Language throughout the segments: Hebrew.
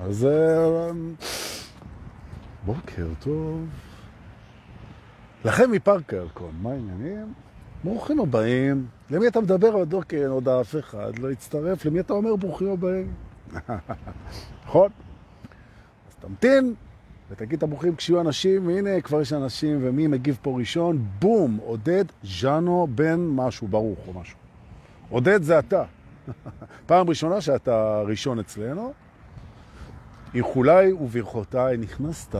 אז אה, בוקר טוב. לכם מפארק הירקון, מה העניינים? ברוכים הבאים. למי אתה מדבר? עוד כן, עוד אף אחד לא יצטרף. למי אתה אומר ברוכים הבאים? נכון? אז תמתין ותגיד את הברוכים כשיהיו אנשים, והנה כבר יש אנשים, ומי מגיב פה ראשון? בום, עודד ז'אנו בן משהו, ברוך או משהו. עודד זה אתה. פעם ראשונה שאתה ראשון אצלנו. איחוליי וברכותיי נכנסת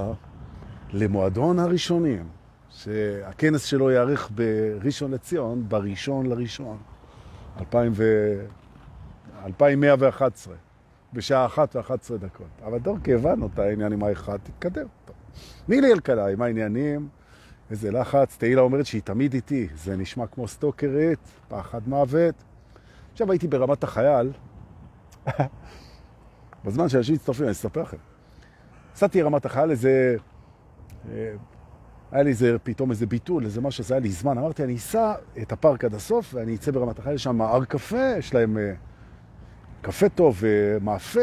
למועדון הראשונים, שהכנס שלו יארך בראשון לציון, בראשון לראשון, 2111, בשעה 1 ו-11 דקות. אבל דורקי, הבנו את העניין עם האחד, תתקדם. נילי אלקלעי, מה העניינים? איזה לחץ. תהילה אומרת שהיא תמיד איתי, זה נשמע כמו סטוקרית, פחד מוות. עכשיו הייתי ברמת החייל, בזמן שאנשים מצטרפים, אני אספר לכם. נסעתי רמת החייל, איזה... אה, היה לי איזה, פתאום איזה ביטול, איזה משהו, זה היה לי זמן. אמרתי, אני אסע את הפארק עד הסוף, ואני אצא ברמת החייל, יש שם ארקפה, יש להם uh, קפה טוב ומאפה,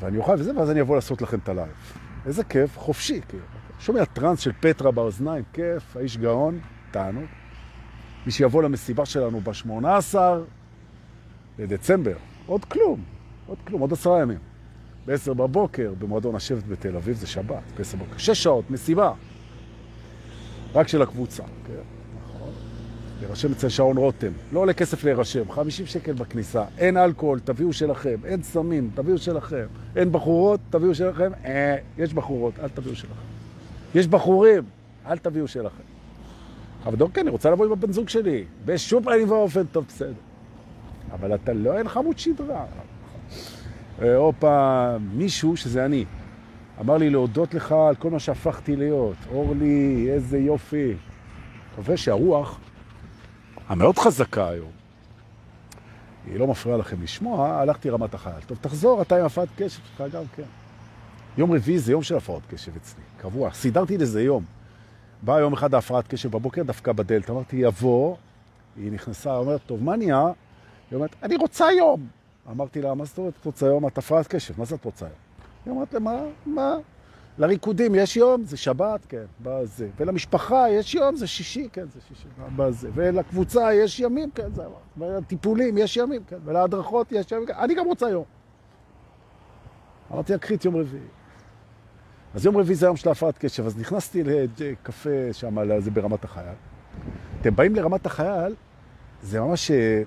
ואני אוכל וזה, ואז אני אבוא לעשות לכם את ה live. איזה כיף, חופשי, כאילו. שומע טרנס של פטרה באוזניים, כיף, האיש גאון, תענו. מי שיבוא למסיבה שלנו ב-18 לדצמבר, עוד כלום. עוד כלום, עוד עשרה ימים. בעשר בבוקר, במועדון השבט בתל אביב, זה שבת, בעשר בבוקר. שש שעות, מסיבה. רק של הקבוצה, כן, נכון. להירשם אצל שעון רותם. לא עולה כסף להירשם, 50 שקל בכניסה. אין אלכוהול, תביאו שלכם. אין סמים, תביאו שלכם. אין בחורות, תביאו שלכם. אה, יש בחורות, אל תביאו שלכם. יש בחורים, אל תביאו שלכם. אבל דורקי, אני רוצה לבוא עם הבן זוג שלי. בשום פנים ואופן, טוב, בסדר. אבל אתה לא, אין לך עמוד שדרה. הופה, אה, מישהו, שזה אני, אמר לי להודות לך על כל מה שהפכתי להיות. אורלי, איזה יופי. מקווה שהרוח המאוד חזקה היום, היא לא מפריעה לכם לשמוע, הלכתי רמת החייל. טוב, תחזור, אתה עם הפרעת קשב שלך גם, כן. יום רביעי זה יום של הפרעת קשב אצלי, קבוע. סידרתי לזה יום. בא יום אחד ההפרעת קשב בבוקר, דווקא בדלת. אמרתי, יבוא, היא נכנסה, אומרת, טוב, מה נהיה? היא אומרת, אני רוצה יום. אמרתי לה, מה זאת אומרת את רוצה יום? את הפרעת קשב, מה זה את רוצה יום? היא אמרת לה, מה? מה? לריקודים יש יום, זה שבת, כן, בזה. ולמשפחה יש יום, זה שישי, כן, זה שישי, בזה. ולקבוצה יש ימים, כן, זה. ולטיפולים יש ימים, כן, ולהדרכות יש ימים, כן. אני גם רוצה יום. אמרתי לה, קחי את יום רביעי. אז יום רביעי זה היום של ההפרעת קשב, אז נכנסתי לקפה שם, זה ברמת החייל. אתם באים לרמת החייל, זה ממש אה,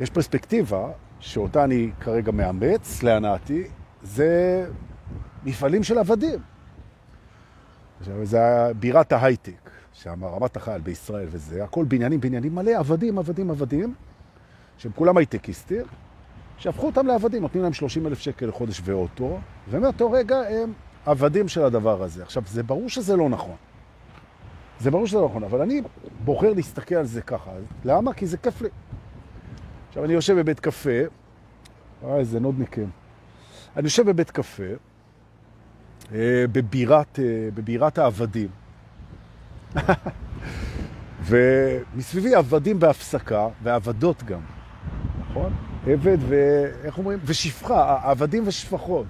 יש פרספקטיבה שאותה אני כרגע מאמץ להנאתי, זה מפעלים של עבדים. זה בירת ההייטק, שם רמת החייל בישראל וזה, הכל בניינים, בניינים מלא, עבדים, עבדים, עבדים, שהם כולם הייטקיסטים, שהפכו אותם לעבדים, נותנים להם 30 אלף שקל לחודש ואוטו, ומאותו רגע הם עבדים של הדבר הזה. עכשיו, זה ברור שזה לא נכון. זה ברור שזה לא נכון, אבל אני בוחר להסתכל על זה ככה. למה? כי זה כיף לי. עכשיו, אני יושב בבית קפה, אה, איזה נודניקים. אני יושב בבית קפה, אה, בבירת, אה, בבירת העבדים, ומסביבי עבדים בהפסקה, ועבדות גם, נכון? עבד ואיך אומרים? ושפחה, עבדים ושפחות.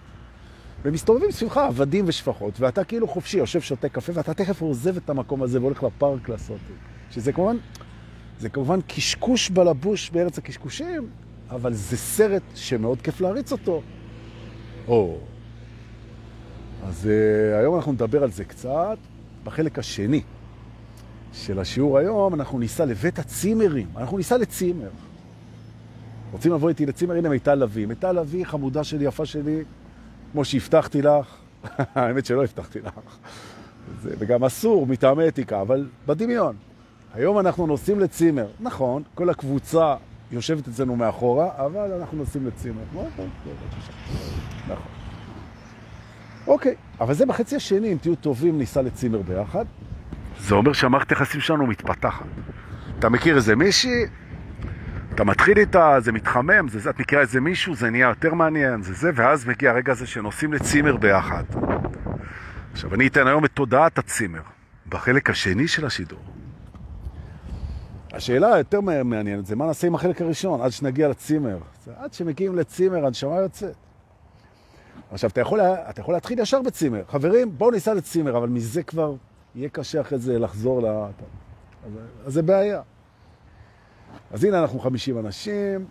ומסתובבים סביבך עבדים ושפחות, ואתה כאילו חופשי, יושב, שותה קפה, ואתה תכף עוזב את המקום הזה והולך לפארק לעשות. שזה כמובן זה כמובן קשקוש בלבוש בארץ הקשקושים, אבל זה סרט שמאוד כיף להריץ אותו. או. אז uh, היום אנחנו נדבר על זה קצת. בחלק השני של השיעור היום אנחנו ניסע לבית הצימרים. אנחנו ניסע לצימר. רוצים לבוא איתי לצימר? הנה מיטל לוי. מיטל לוי, חמודה שלי, יפה שלי, כמו שהבטחתי לך. האמת שלא הבטחתי לך. זה, וגם אסור מטעמי אתיקה, אבל בדמיון. היום אנחנו נוסעים לצימר. נכון, כל הקבוצה יושבת אצלנו מאחורה, אבל אנחנו נוסעים לצימר. נכון. אוקיי, אבל זה בחצי השני, אם תהיו טובים, ניסע לצימר ביחד. זה אומר שהמערכת היחסים שלנו מתפתחת. אתה מכיר איזה מישהי, אתה מתחיל איתה, זה מתחמם, זה זה, את מכירה איזה מישהו, זה נהיה יותר מעניין, זה זה, ואז מגיע הרגע הזה שנוסעים לצימר ביחד. עכשיו, אני אתן היום את תודעת הצימר, בחלק השני של השידור. השאלה היותר מעניינת זה מה נעשה עם החלק הראשון, עד שנגיע לצימר. עד שמגיעים לצימר, הנשמה יוצאת. עכשיו, אתה יכול, אתה יכול להתחיל ישר בצימר. חברים, בואו ניסע לצימר, אבל מזה כבר יהיה קשה אחרי זה לחזור ל... אז, אז זה בעיה. אז הנה אנחנו 50 אנשים.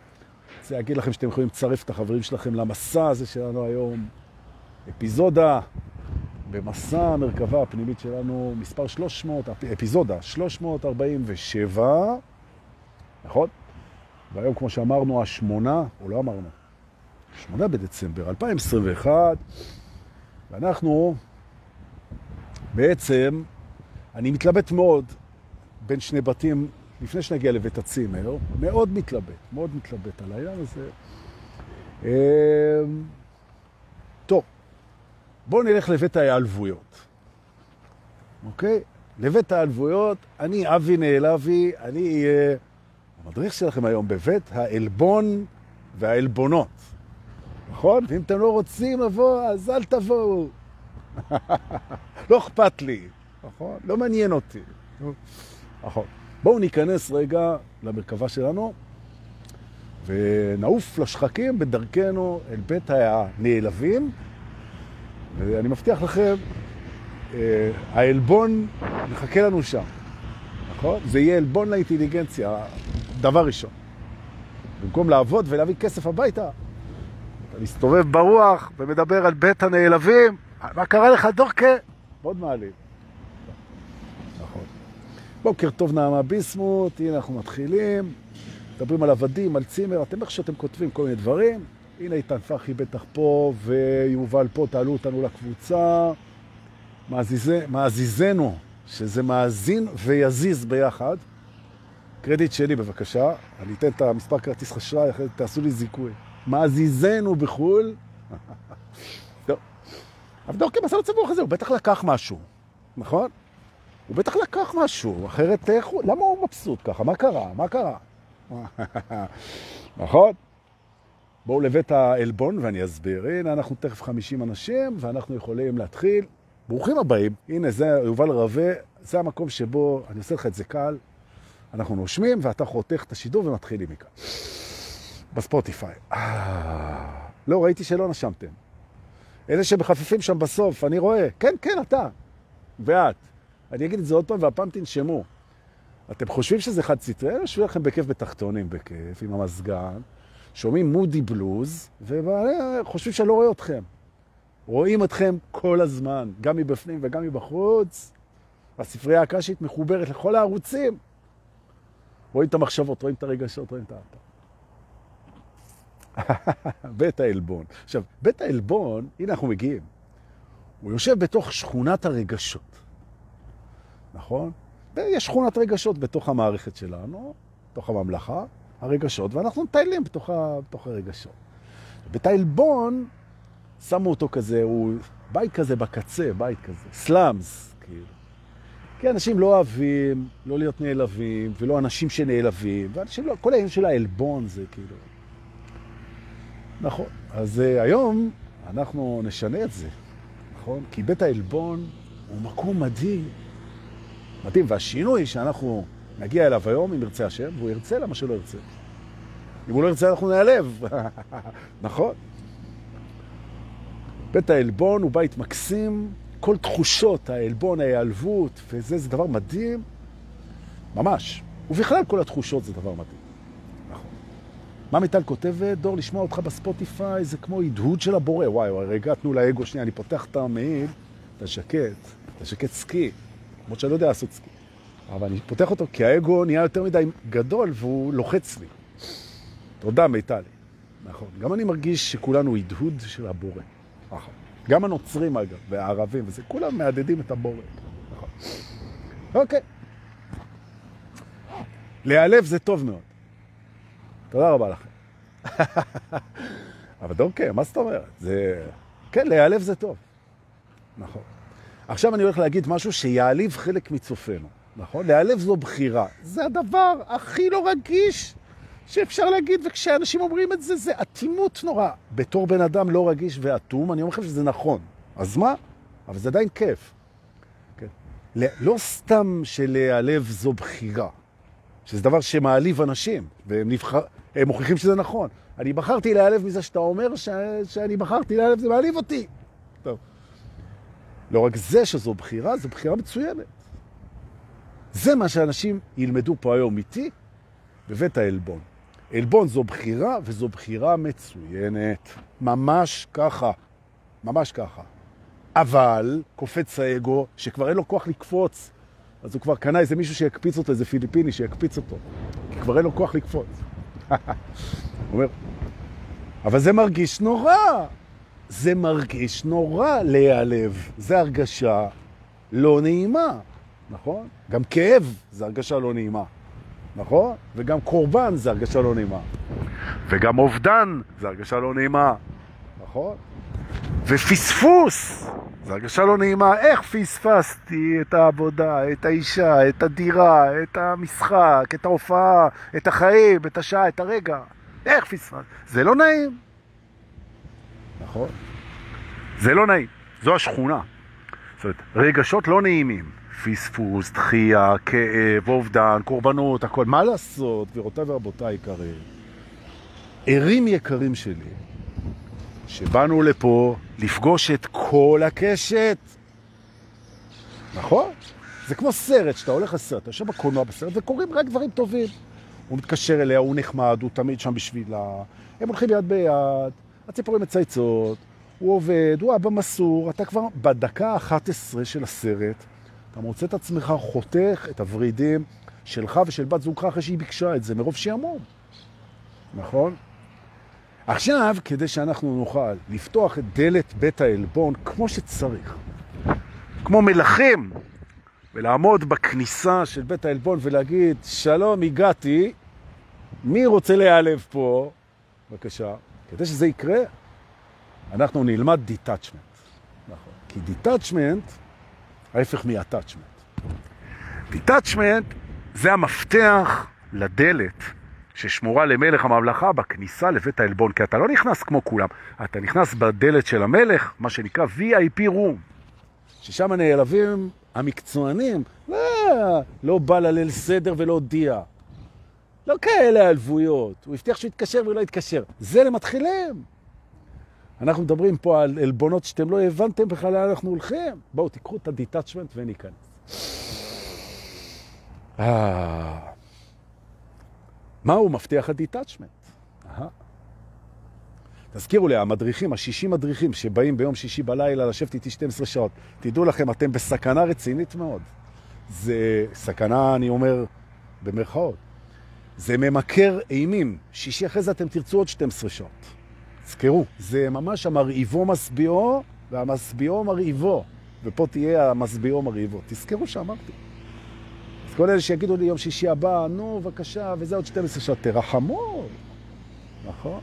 רוצה להגיד לכם שאתם יכולים לצרף את החברים שלכם למסע הזה שלנו היום. אפיזודה במסע המרכבה הפנימית שלנו, מספר 300, אפיזודה 347, נכון? והיום, כמו שאמרנו, השמונה, או לא אמרנו, שמונה בדצמבר 2021, ואנחנו בעצם, אני מתלבט מאוד בין שני בתים, לפני שנגיע לבית הצימר, מאוד מתלבט, מאוד מתלבט על העניין הזה. אמ, טוב, בואו נלך לבית ההיעלבויות, אוקיי? לבית ההיעלבויות, אני אבי נעלבי, אני אהיה המדריך שלכם היום בבית העלבון והעלבונות, נכון? ואם אתם לא רוצים לבוא, אז אל תבואו. לא אכפת לי, נכון? לא מעניין אותי. נכון. בואו ניכנס רגע למרכבה שלנו ונעוף לשחקים בדרכנו אל בית הנעלבים. ואני מבטיח לכם, אה, העלבון מחכה לנו שם, נכון? זה יהיה עלבון לאינטליגנציה, דבר ראשון. במקום לעבוד ולהביא כסף הביתה, אתה מסתובב ברוח ומדבר על בית הנעלבים, מה קרה לך דורקה? מאוד מעלים. בוקר טוב נעמה ביסמוט, הנה אנחנו מתחילים, מדברים על עבדים, על צימר, אתם איך שאתם כותבים כל מיני דברים. הנה איתן פחי בטח פה, ויובל פה, תעלו אותנו לקבוצה. מאזיזה, מאזיזנו, שזה מאזין ויזיז ביחד. קרדיט שלי בבקשה, אני אתן את המספר כרטיס חשרה, אחרי תעשו לי זיכוי. מאזיזנו בחו"ל. טוב. אבל דורקי מסע לצבוח הזה, הוא בטח לקח משהו, נכון? הוא בטח לקח משהו, אחרת איך הוא, למה הוא מבסוט ככה? מה קרה? מה קרה? נכון? בואו לבית העלבון ואני אסביר. הנה, אנחנו תכף 50 אנשים ואנחנו יכולים להתחיל. ברוכים הבאים. הנה, זה יובל רווה, זה המקום שבו, אני עושה לך את זה קל, אנחנו נושמים ואתה חותך את השידור ומתחילים מכאן. בספוטיפיי. אה, לא, ראיתי שלא נשמתם. אלה שמחפפים שם בסוף, אני רואה. כן, כן, אתה. ואת. אני אגיד את זה עוד פעם, והפעם תנשמו. אתם חושבים שזה חד סטרי? אני יושבים לכם בכיף בתחתונים, בכיף, עם המזגן. שומעים מודי בלוז, וחושבים שאני לא רואה אתכם. רואים אתכם כל הזמן, גם מבפנים וגם מבחוץ. הספרייה הקשית מחוברת לכל הערוצים. רואים את המחשבות, רואים את הרגשות, רואים את האפר. בית העלבון. עכשיו, בית העלבון, הנה אנחנו מגיעים. הוא יושב בתוך שכונת הרגשות. נכון? יש שכונת רגשות בתוך המערכת שלנו, בתוך הממלכה. הרגשות, ואנחנו מטיילים בתוך. בתוך הרגשות. בית העלבון, שמו אותו כזה, הוא בית כזה בקצה, בית כזה, סלאמס, כאילו. כי אנשים לא אוהבים לא להיות נעלבים, ולא אנשים שנעלבים, ואנשים לא, כל העניין של העלבון זה כאילו... נכון. אז uh, היום אנחנו נשנה את זה, נכון? כי בית העלבון הוא מקום מדהים. מדהים, והשינוי שאנחנו נגיע אליו היום, אם ירצה השם, והוא ירצה למה שלא ירצה. אם הוא לא ירצה, אנחנו נעלב. נכון? בית העלבון הוא בית מקסים, כל תחושות העלבון, ההיעלבות, וזה, זה דבר מדהים. ממש. ובכלל כל התחושות זה דבר מדהים. נכון. מה מיטל כותבת? דור, לשמוע אותך בספוטיפיי זה כמו הדהוד של הבורא. וואי, רגע, תנו לאגו שנייה, אני פותח את המעיל, את השקט, את השקט סקי. למרות שאני לא יודע לעשות סקי. אבל אני פותח אותו כי האגו נהיה יותר מדי גדול והוא לוחץ לי. תודה, מיטלי. נכון. גם אני מרגיש שכולנו הדהוד של הבורא. נכון. גם הנוצרים, אגב, והערבים, וזה, כולם מעדדים את הבורא. נכון. אוקיי. להיעלב זה טוב מאוד. תודה רבה לכם. אבל דורקי, מה זאת אומרת? זה... כן, להיעלב זה טוב. נכון. עכשיו אני הולך להגיד משהו שיעליב חלק מצופינו. נכון? להיעלב זו בחירה. זה הדבר הכי לא רגיש שאפשר להגיד, וכשאנשים אומרים את זה, זה אטימות נורא. בתור בן אדם לא רגיש ואטום, אני אומר לכם שזה נכון. אז מה? אבל זה עדיין כיף. כן. לא סתם שלהיעלב זו בחירה. שזה דבר שמעליב אנשים, והם נבחר, הם מוכיחים שזה נכון. אני בחרתי להיעלב מזה שאתה אומר ש... שאני בחרתי להיעלב, זה מעליב אותי. טוב. לא רק זה שזו בחירה, זו בחירה מצוינת. זה מה שאנשים ילמדו פה היום איתי בבית העלבון. עלבון זו בחירה, וזו בחירה מצוינת. ממש ככה. ממש ככה. אבל קופץ האגו, שכבר אין לו כוח לקפוץ, אז הוא כבר קנה איזה מישהו שיקפיץ אותו, איזה פיליפיני שיקפיץ אותו, כי כבר אין לו כוח לקפוץ. הוא אומר, אבל זה מרגיש נורא. זה מרגיש נורא להיעלב. זה הרגשה לא נעימה, נכון? גם כאב זה הרגשה לא נעימה, נכון? וגם קורבן זה הרגשה לא נעימה. וגם אובדן זה הרגשה לא נעימה, נכון? ופספוס זו הרגשה לא נעימה. איך פספסתי את העבודה, את האישה, את הדירה, את המשחק, את ההופעה, את החיים, את השעה, את הרגע? איך פספסתי? זה לא נעים. נכון? זה לא נעים. זו השכונה. זאת אומרת, רגשות לא נעימים. פספוס, דחייה, כאב, אובדן, קורבנות, הכל. מה לעשות, גבירותיי ורבותיי יקרים? ערים יקרים שלי, שבאנו לפה לפגוש את כל הקשת. נכון? זה כמו סרט, שאתה הולך לסרט, אתה יושב בקולנוע בסרט וקוראים רק דברים טובים. הוא מתקשר אליה, הוא נחמד, הוא תמיד שם בשבילה, הם הולכים יד ביד, הציפורים מצייצות, הוא עובד, הוא אבא מסור, אתה כבר בדקה ה-11 של הסרט, אתה מוצא את עצמך חותך את הורידים שלך ושל בת זוגך אחרי שהיא ביקשה את זה, מרוב שיעמום. נכון? עכשיו, כדי שאנחנו נוכל לפתוח את דלת בית העלבון כמו שצריך, כמו מלכים, ולעמוד בכניסה של בית העלבון ולהגיד, שלום, הגעתי, מי רוצה להיעלב פה? בבקשה. כדי שזה יקרה, אנחנו נלמד detachment. נכון. כי detachment, ההפך מ-attachment. דיטאצ'מנט זה המפתח לדלת ששמורה למלך הממלכה בכניסה לבית העלבון, כי אתה לא נכנס כמו כולם, אתה נכנס בדלת של המלך, מה שנקרא VIP room, ששם נעלבים המקצוענים, לא, לא בא לליל סדר ולא הודיע. לא כאלה העלבויות, הוא הבטיח שהוא יתקשר ולא יתקשר. זה למתחילים. אנחנו מדברים פה על עלבונות שאתם לא הבנתם בכלל לאן אנחנו הולכים. בואו, תיקחו את ה detachment וניכנס. אה... מהו מפתח ה detachment? תזכירו לי, המדריכים, השישים מדריכים שבאים ביום שישי בלילה לשבת איתי 12 שעות, תדעו לכם, אתם בסכנה רצינית מאוד. זה סכנה, אני אומר, במרכאות. זה ממכר אימים. שישי אחרי זה אתם תרצו עוד 12 שעות. תזכרו, זה ממש המרעיבו מסביעו והמסביעו מרעיבו. ופה תהיה המסביעו מרעיבו. תזכרו שאמרתי. כל אלה שיגידו לי יום שישי הבא, נו, בבקשה, וזה עוד 12 שעות, תרחמו. נכון?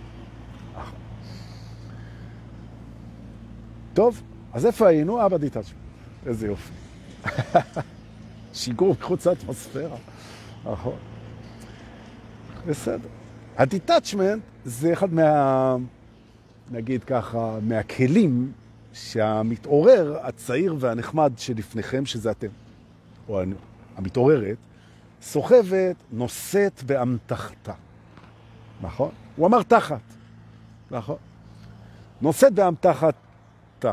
טוב, אז איפה היינו? אבא דיטאצ'מנט. איזה יופי. שיגור מחוץ לאטמוספירה. נכון. בסדר. הדיטאצ'מנט זה אחד מה... נגיד ככה, מהכלים שהמתעורר הצעיר והנחמד שלפניכם, שזה אתם, או המתעוררת, סוחבת, נושאת באמתחתה. נכון? הוא אמר תחת. נכון? נושאת באמתחתה.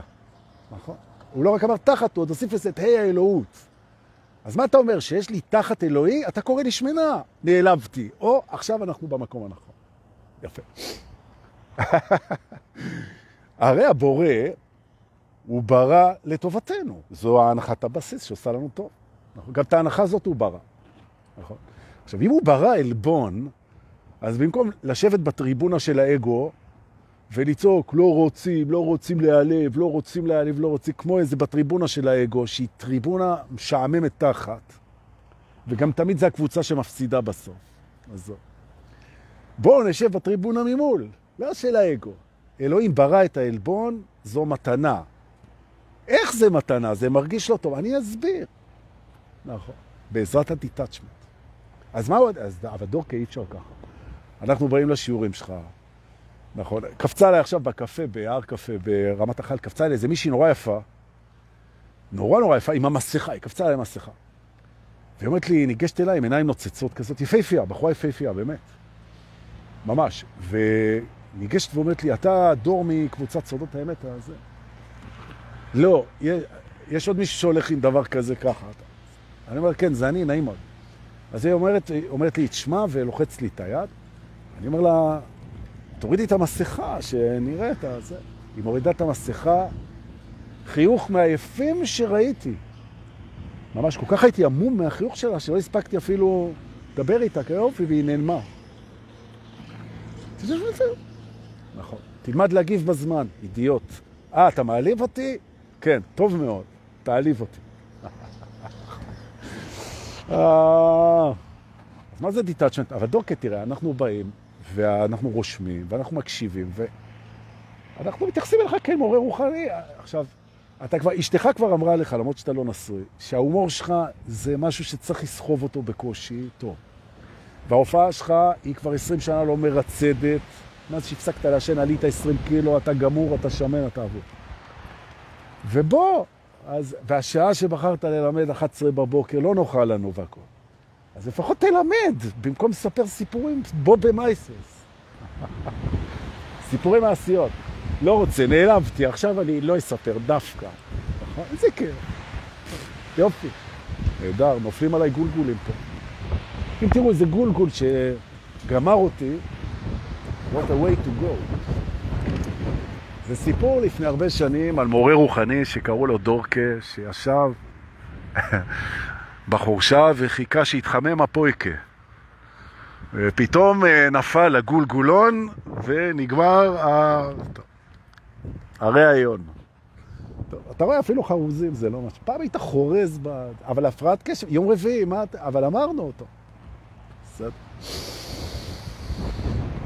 נכון? הוא לא רק אמר תחת, הוא עוד הוסיף לזה את ה' האלוהות. אז מה אתה אומר? שיש לי תחת אלוהי? אתה קורא לי שמנה. נעלבתי. או, עכשיו אנחנו במקום הנכון. יפה. הרי הבורא הוא ברא לטובתנו. זו ההנחת הבסיס שעושה לנו טוב. נכון? גם את ההנחה הזאת הוא ברא. נכון? עכשיו, אם הוא ברא עלבון, אז במקום לשבת בטריבונה של האגו ולצעוק, לא רוצים, לא רוצים להיעלב, לא רוצים להיעלב, לא רוצים, כמו איזה בטריבונה של האגו, שהיא טריבונה משעממת תחת, וגם תמיד זה הקבוצה שמפסידה בסוף. אז. בואו נשב בטריבונה ממול, לא של האגו. אלוהים ברא את העלבון, זו מתנה. איך זה מתנה? זה מרגיש לא טוב. אני אסביר. נכון. בעזרת הדיטאצ'מנט. אז מה עוד? אז אבל דורקה אי אפשר ככה. אנחנו באים לשיעורים שלך, נכון? קפצה עליי עכשיו בקפה, בהר קפה, ברמת החל, קפצה עליי איזה מישהי נורא יפה, נורא נורא יפה, עם המסכה, היא קפצה עליי מסכה. והיא אומרת לי, ניגשת אליי עם עיניים נוצצות כזאת, יפהפייה, בחורה יפהפייה, באמת. ממש. וניגשת ואומרת לי, אתה דור מקבוצת סודות האמת הזה? לא, יש עוד מישהו שהולך עם דבר כזה ככה. אני אומר, כן, זה אני, נעים מאוד. אז היא אומרת, אומרת לי, תשמע, ולוחץ לי את היד. אני אומר לה, תורידי את המסכה, שנראה את זה. היא מורידה את המסכה, חיוך מהיפים שראיתי. ממש, כל כך הייתי עמום מהחיוך שלה, שלא הספקתי אפילו לדבר איתה כיופי, והיא נעלמה. נכון. תלמד להגיב בזמן, אידיוט. אה, אתה מעליב אותי? כן, טוב מאוד, תעליב אותי. אה, אז מה זה דיטאצ'מנט? אבל דוקא, תראה, אנחנו באים, ואנחנו רושמים, ואנחנו מקשיבים, ואנחנו מתייחסים אליך כמורה רוחני. עכשיו, אתה כבר, אשתך כבר אמרה לך, למרות שאתה לא נשוי, שההומור שלך זה משהו שצריך לסחוב אותו בקושי טוב. וההופעה שלך היא כבר 20 שנה לא מרצדת. מאז שהפסקת לעשן, עלית 20 קילו, אתה גמור, אתה שמן, אתה אבוד. ובוא, אז, והשעה שבחרת ללמד 11 בבוקר לא נוחה לנו והכל. אז לפחות תלמד, במקום לספר סיפורים, בוא במייסס. סיפורי מעשיות. לא רוצה, נעלבתי, עכשיו אני לא אספר דווקא. נכון? איזה כיף. יופי. נהדר, נופלים עליי גולגולים פה. אם תראו איזה גולגול שגמר אותי, what a way to go. זה סיפור לפני הרבה שנים על מורה רוחני שקראו לו דורקה, שישב בחורשה וחיכה שיתחמם הפויקה. ופתאום אה, נפל הגולגולון ונגמר ה... הרעיון. אתה רואה אפילו חרוזים, זה לא משהו. פעם היית חורז, ב... אבל הפרעת קשב, יום רביעי, מה... אבל אמרנו אותו.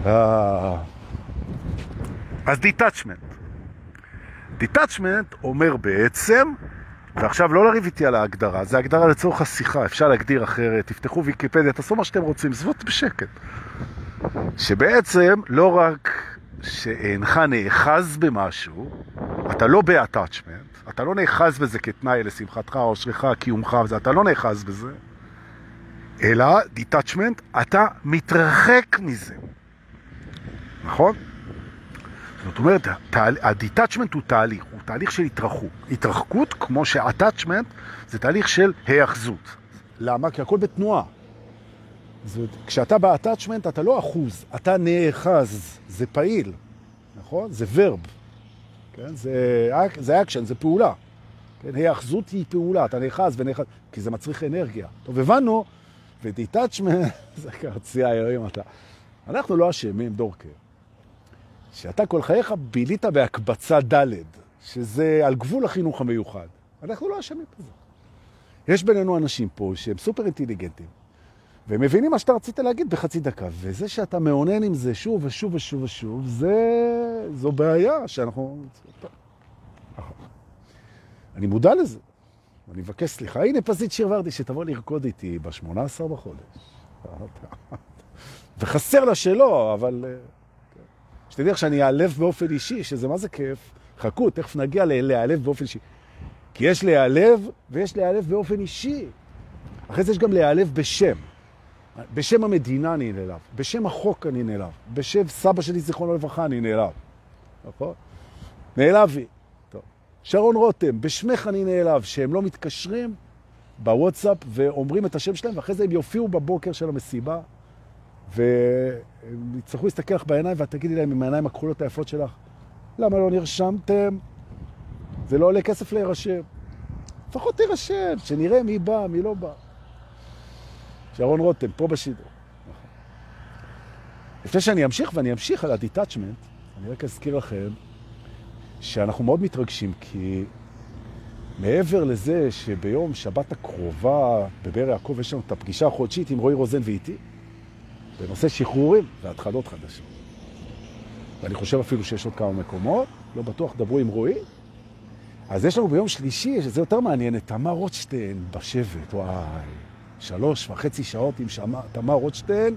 אה, אז detachment. detachment אומר בעצם, ועכשיו לא לריב איתי על ההגדרה, זה הגדרה לצורך השיחה, אפשר להגדיר אחרת, תפתחו ויקיפדיה, תעשו מה שאתם רוצים, זאת בשקט. שבעצם לא רק שאינך נאחז במשהו, אתה לא ב-attachment, אתה לא נאחז בזה כתנאי לשמחתך, או שלך, קיומך אתה לא נאחז בזה, אלא detachment, אתה מתרחק מזה. נכון? זאת אומרת, ה detachment הוא תהליך, הוא תהליך של התרחקות. התרחקות, כמו ש attachment, זה תהליך של היאחזות. למה? כי הכל בתנועה. זאת, כשאתה ב attachment אתה לא אחוז, אתה נאחז, זה פעיל, נכון? זה verb, כן? זה, זה אקשן, זה פעולה. כן? היאחזות היא פעולה, אתה נאחז ונאחז, כי זה מצריך אנרגיה. טוב, הבנו, ו detachment, זה כרצייה אלוהים אתה. אנחנו לא אשמים, דורקר. שאתה כל חייך בילית בהקבצה ד', שזה על גבול החינוך המיוחד. אנחנו לא אשמים בזה. יש בינינו אנשים פה שהם סופר אינטליגנטים, והם מבינים מה שאתה רצית להגיד בחצי דקה, וזה שאתה מעונן עם זה שוב ושוב ושוב ושוב, זה... זו בעיה שאנחנו... אני מודע לזה. אני מבקש סליחה. הנה פזית שיר ורדי שתבוא לרקוד איתי ב-18 בחודש. וחסר לה שלא, אבל... שתדעי לך שאני אעלב באופן אישי, שזה מה זה כיף. חכו, תכף נגיע להיעלב באופן אישי. כי יש להיעלב ויש להיעלב באופן אישי. אחרי זה יש גם להיעלב בשם. בשם המדינה אני נעלב, בשם החוק אני נעלב, בשם סבא שלי זיכרונו לברכה אני נעלב. נכון? נעלבי. טוב. שרון רותם, בשמך אני נעלב, שהם לא מתקשרים בוואטסאפ ואומרים את השם שלהם, ואחרי זה הם יופיעו בבוקר של המסיבה והם יצטרכו להסתכל לך בעיניים ואת תגידי להם עם העיניים הכחולות היפות שלך, למה לא נרשמתם? זה לא עולה כסף להירשם. לפחות תירשם, שנראה מי בא, מי לא בא. שרון רותם, פה בשידור. לפני שאני אמשיך, ואני אמשיך על הדיטאצ'מנט, אני רק אזכיר לכם שאנחנו מאוד מתרגשים, כי מעבר לזה שביום שבת הקרובה בבאר יעקב יש לנו את הפגישה החודשית עם רועי רוזן ואיתי, בנושא שחרורים והתחלות חדשות. ואני חושב אפילו שיש עוד כמה מקומות, לא בטוח, דברו עם רועי. אז יש לנו ביום שלישי, שזה יותר מעניין, את תמר רוטשטיין בשבט. וואי, שלוש וחצי שעות עם שמה, תמר רוטשטיין,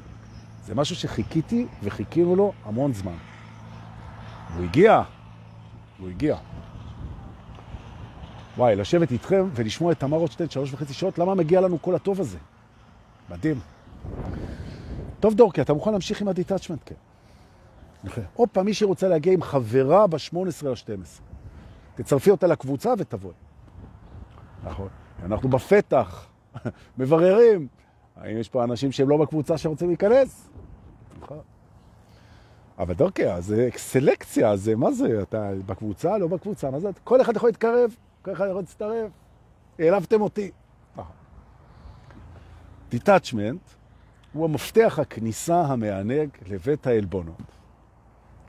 זה משהו שחיכיתי וחיכינו לו המון זמן. הוא הגיע, הוא הגיע. וואי, לשבת איתכם ולשמוע את תמר רוטשטיין שלוש וחצי שעות, למה מגיע לנו כל הטוב הזה? מדהים. טוב, דורקי, אתה מוכן להמשיך עם הדיטאצ'מנט? כן. נכון. עוד פעם, מי שרוצה להגיע עם חברה ב-18 ל-12. תצרפי אותה לקבוצה ותבואי. נכון. אנחנו בפתח, מבררים. האם יש פה אנשים שהם לא בקבוצה שרוצים להיכנס? נכון. אבל דרכי, זה סלקציה, זה מה זה? אתה בקבוצה, לא בקבוצה, מה זה? כל אחד יכול להתקרב, כל אחד יכול להצטרף. העלבתם אותי. detachment הוא המפתח הכניסה המענג לבית העלבונות.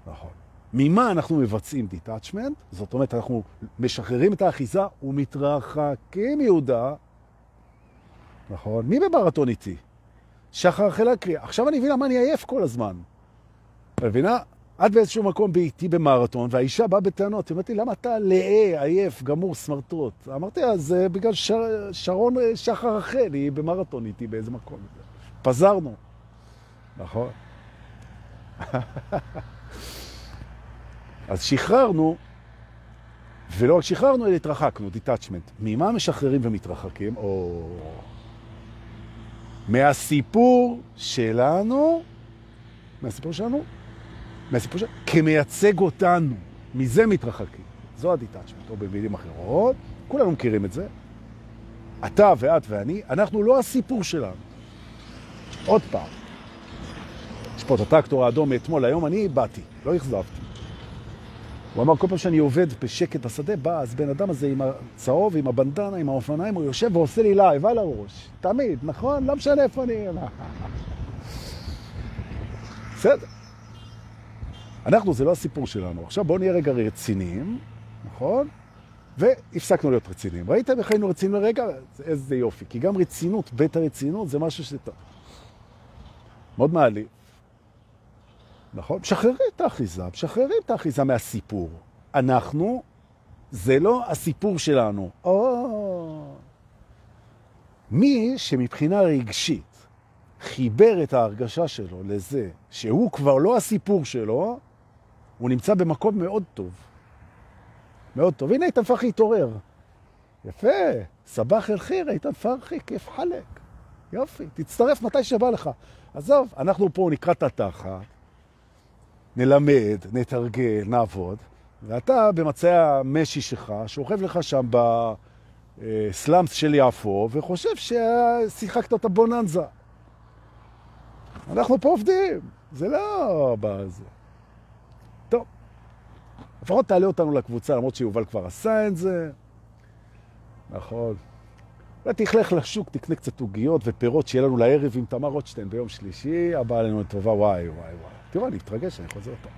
נכון. ממה אנחנו מבצעים detachment? זאת אומרת, אנחנו משחררים את האחיזה ומתרחקים יהודה. נכון. מי במרתון איתי? שחר החל להקריא. עכשיו אני מבין למה אני עייף כל הזמן. מבינה? את באיזשהו מקום איתי במרתון, והאישה באה בטענות, היא אומרת לי, למה אתה לאה, עייף, גמור, סמרטוט? אמרתי, אז זה בגלל ש... שרון שחר החל, היא במרתון איתי באיזה מקום. פזרנו. נכון. אז שחררנו, ולא רק שחררנו, אלא התרחקנו, detachment. ממה משחררים ומתרחקים? או... מהסיפור שלנו, מהסיפור שלנו, מהסיפור שלנו, כמייצג אותנו. מזה מתרחקים. זו ה detachment, או במילים אחרות. כולנו מכירים את זה. אתה ואת ואני, אנחנו לא הסיפור שלנו. עוד פעם, יש פה את הטרקטור האדום מאתמול, היום אני באתי, לא הכזבתי. הוא אמר, כל פעם שאני עובד בשקט בשדה, בא אז בן אדם הזה עם הצהוב, עם הבנדנה, עם האופניים, הוא יושב ועושה לי live על הראש. תמיד, נכון? לא משנה איפה אני... בסדר. אנחנו, זה לא הסיפור שלנו. עכשיו בואו נהיה רגע רציניים, נכון? והפסקנו להיות רציניים. ראיתם איך היינו רציניים לרגע? איזה יופי. כי גם רצינות, בית הרצינות, זה משהו שאתה... מאוד מעליב. נכון? משחררים את האחיזה, משחררים את האחיזה מהסיפור. אנחנו, זה לא הסיפור שלנו. או... מי שמבחינה רגשית חיבר את ההרגשה שלו לזה שהוא כבר לא הסיפור שלו, הוא נמצא במקום מאוד טוב. מאוד טוב. הנה איתן פרחי התעורר. יפה, סבח אל חיר, איתן פרחי, כיף חלק. יופי, תצטרף מתי שבא לך. עזוב, אנחנו פה נקרא את התחת, נלמד, נתרגל, נעבוד, ואתה במצעי המשי שלך, שוכב לך שם בסלאמס של יפו, וחושב ששיחקת את הבוננזה. אנחנו פה עובדים, זה לא בזה. טוב, לפחות תעלה אותנו לקבוצה, למרות שיובל כבר עשה את זה. נכון. ותכלך לשוק, תקנה קצת עוגיות ופירות שיהיה לנו לערב עם תמר רוטשטיין ביום שלישי, הבא עלינו לטובה, וואי, וואי, וואי. תראו, אני מתרגש, אני חוזר פה.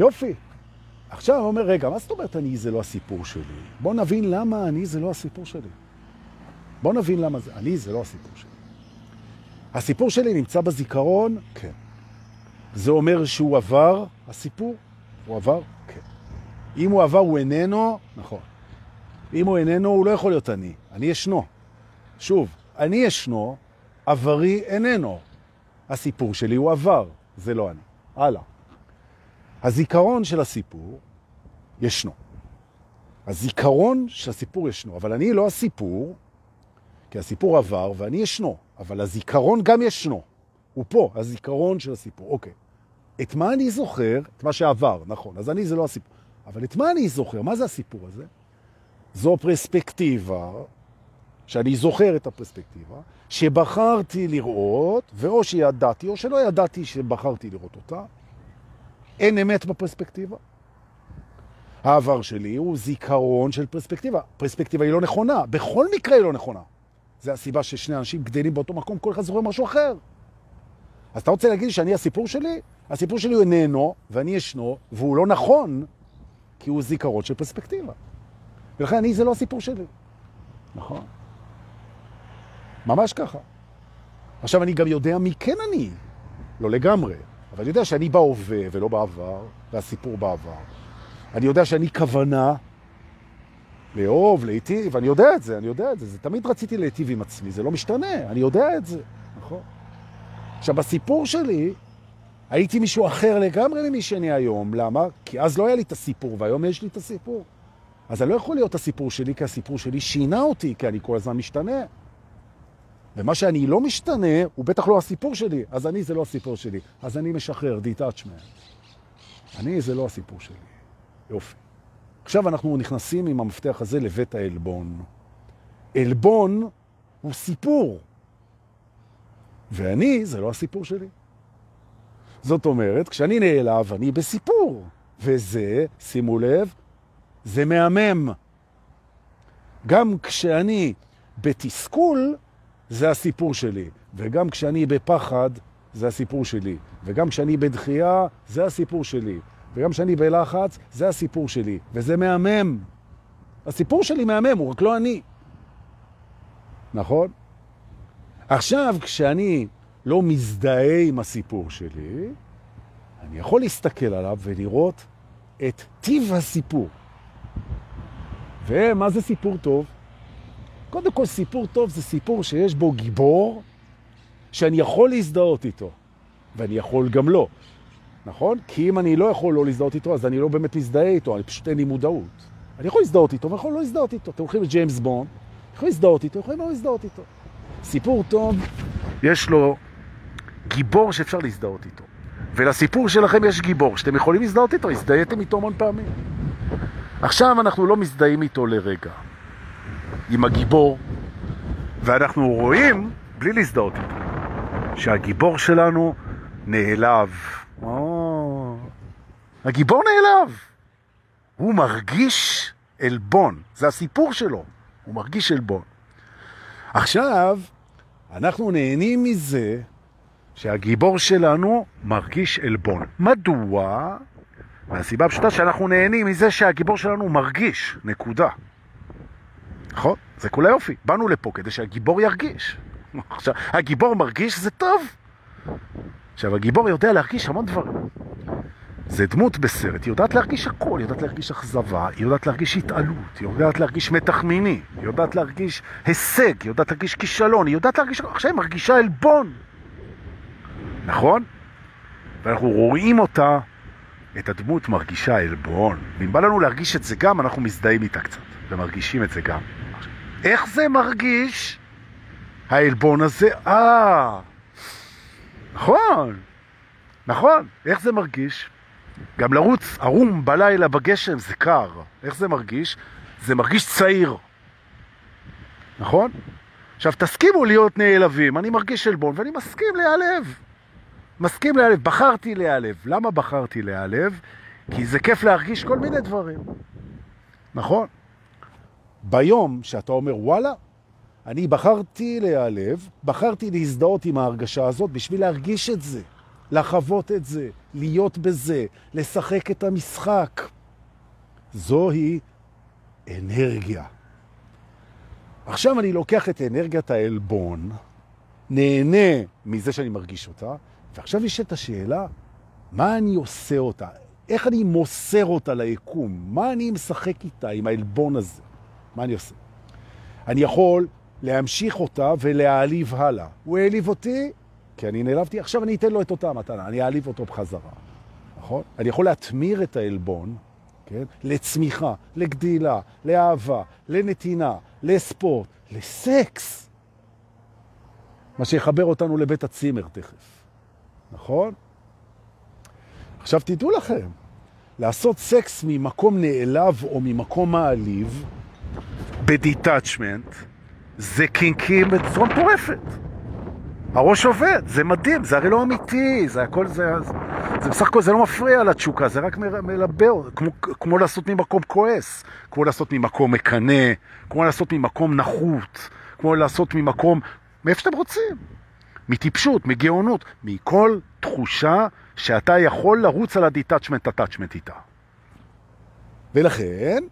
יופי. עכשיו אומר, רגע, מה זאת אומרת אני זה לא הסיפור שלי? בוא נבין למה אני זה לא הסיפור שלי. בוא נבין למה זה, אני זה לא הסיפור שלי. הסיפור שלי נמצא בזיכרון? כן. זה אומר שהוא עבר, הסיפור? הוא עבר? אם הוא עבר, הוא איננו? נכון. אם הוא איננו, הוא לא יכול להיות אני. אני ישנו. שוב, אני ישנו, עברי איננו. הסיפור שלי הוא עבר, זה לא אני. הלאה. הזיכרון של הסיפור ישנו. הזיכרון של הסיפור ישנו, אבל אני לא הסיפור, כי הסיפור עבר ואני ישנו, אבל הזיכרון גם ישנו. הוא פה, הזיכרון של הסיפור. אוקיי. את מה אני זוכר? את מה שעבר, נכון. אז אני זה לא הסיפור. אבל את מה אני זוכר? מה זה הסיפור הזה? זו פרספקטיבה, שאני זוכר את הפרספקטיבה, שבחרתי לראות, ואו שידעתי או שלא ידעתי שבחרתי לראות אותה. אין אמת בפרספקטיבה. העבר שלי הוא זיכרון של פרספקטיבה. פרספקטיבה היא לא נכונה, בכל מקרה היא לא נכונה. זה הסיבה ששני אנשים גדלים באותו מקום, כל אחד זוכר משהו אחר. אז אתה רוצה להגיד שאני הסיפור שלי? הסיפור שלי הוא איננו, ואני ישנו, והוא לא נכון, כי הוא זיכרון של פרספקטיבה. ולכן אני זה לא הסיפור שלי. נכון. ממש ככה. עכשיו, אני גם יודע מי כן אני. לא לגמרי, אבל אני יודע שאני בהווה ולא בעבר, והסיפור בעבר. אני יודע שאני כוונה לאהוב, להיטיב, אני יודע את זה, אני יודע את זה. זה תמיד רציתי להיטיב עם עצמי, זה לא משתנה, אני יודע את זה, נכון? עכשיו, בסיפור שלי, הייתי מישהו אחר לגמרי ממי שאני היום. למה? כי אז לא היה לי את הסיפור, והיום יש לי את הסיפור. אז אני לא יכול להיות הסיפור שלי, כי הסיפור שלי שינה אותי, כי אני כל הזמן משתנה. ומה שאני לא משתנה, הוא בטח לא הסיפור שלי. אז אני זה לא הסיפור שלי. אז אני משחרר, detachment. אני זה לא הסיפור שלי. יופי. עכשיו אנחנו נכנסים עם המפתח הזה לבית העלבון. עלבון הוא סיפור, ואני זה לא הסיפור שלי. זאת אומרת, כשאני נעלב, אני בסיפור, וזה, שימו לב, זה מהמם. גם כשאני בתסכול, זה הסיפור שלי, וגם כשאני בפחד, זה הסיפור שלי, וגם כשאני בדחייה, זה הסיפור שלי, וגם כשאני בלחץ, זה הסיפור שלי, וזה מהמם. הסיפור שלי מהמם, הוא רק לא אני. נכון? עכשיו, כשאני לא מזדהה עם הסיפור שלי, אני יכול להסתכל עליו ולראות את טיב הסיפור. ומה זה סיפור טוב? קודם כל, סיפור טוב זה סיפור שיש בו גיבור שאני יכול להזדהות איתו, ואני יכול גם לא. נכון? כי אם אני לא יכול לא להזדהות איתו, אז אני לא באמת מזדהה איתו, אני פשוט אין לי מודעות. אני יכול להזדהות איתו, ואני יכול לא להזדהות איתו. אתם הולכים לג'יימס בונד, יכולים להזדהות איתו, יכולים לא להזדהות איתו. סיפור טוב, יש לו גיבור שאפשר להזדהות איתו. ולסיפור שלכם יש גיבור שאתם יכולים להזדהות איתו, הזדהיתם איתו המון פעמים. עכשיו אנחנו לא מזדהים איתו לרגע, עם הגיבור, ואנחנו רואים, בלי להזדהות איתו, שהגיבור שלנו נעלב. או, הגיבור נעלב. הוא מרגיש עלבון, זה הסיפור שלו, הוא מרגיש עלבון. עכשיו, אנחנו נהנים מזה שהגיבור שלנו מרגיש עלבון. מדוע? מהסיבה הפשוטה שאנחנו נהנים מזה שהגיבור שלנו מרגיש, נקודה. נכון? זה כולה יופי. באנו לפה כדי שהגיבור ירגיש. עכשיו, הגיבור מרגיש, זה טוב. עכשיו, הגיבור יודע להרגיש המון דברים. זה דמות בסרט, היא יודעת להרגיש הכל, היא יודעת להרגיש אכזבה, היא יודעת להרגיש התעלות, היא יודעת להרגיש מתח מיני, היא יודעת להרגיש הישג, היא יודעת להרגיש כישלון, היא יודעת להרגיש... עכשיו היא מרגישה עלבון. נכון? ואנחנו רואים אותה, את הדמות מרגישה עלבון. ואם בא לנו להרגיש את זה גם, אנחנו מזדהים איתה קצת, ומרגישים את זה גם. איך זה מרגיש? העלבון הזה, אה, נכון, נכון, איך זה מרגיש? גם לרוץ ערום בלילה בגשם זה קר. איך זה מרגיש? זה מרגיש צעיר. נכון? עכשיו, תסכימו להיות נעלבים. אני מרגיש עלבון ואני מסכים להיעלב. מסכים להיעלב. בחרתי להיעלב. למה בחרתי להיעלב? כי זה כיף להרגיש כל מיני דברים. נכון? ביום שאתה אומר, וואלה, אני בחרתי להיעלב, בחרתי להזדהות עם ההרגשה הזאת בשביל להרגיש את זה. לחוות את זה, להיות בזה, לשחק את המשחק. זוהי אנרגיה. עכשיו אני לוקח את אנרגיית העלבון, נהנה מזה שאני מרגיש אותה, ועכשיו יש את השאלה, מה אני עושה אותה? איך אני מוסר אותה ליקום? מה אני משחק איתה עם העלבון הזה? מה אני עושה? אני יכול להמשיך אותה ולהעליב הלאה. הוא העליב אותי, כי אני נעלבתי, עכשיו אני אתן לו את אותה מתנה, אני אעליב אותו בחזרה. נכון? אני יכול להתמיר את העלבון, כן? לצמיחה, לגדילה, לאהבה, לנתינה, לספורט, לסקס. מה שיחבר אותנו לבית הצימר תכף. נכון? עכשיו תדעו לכם, לעשות סקס ממקום נעלב או ממקום מעליב, בדיטאצ'מנט, זה קינקים בצורה מטורפת. הראש עובד, זה מדהים, זה הרי לא אמיתי, זה הכל, זה, זה בסך הכל, זה לא מפריע לתשוקה, זה רק מלבר, כמו, כמו לעשות ממקום כועס, כמו לעשות ממקום מקנה, כמו לעשות ממקום נחות, כמו לעשות ממקום, מאיפה שאתם רוצים, מטיפשות, מגאונות, מכל תחושה שאתה יכול לרוץ על ה detachment, attachment איתה. ולכן,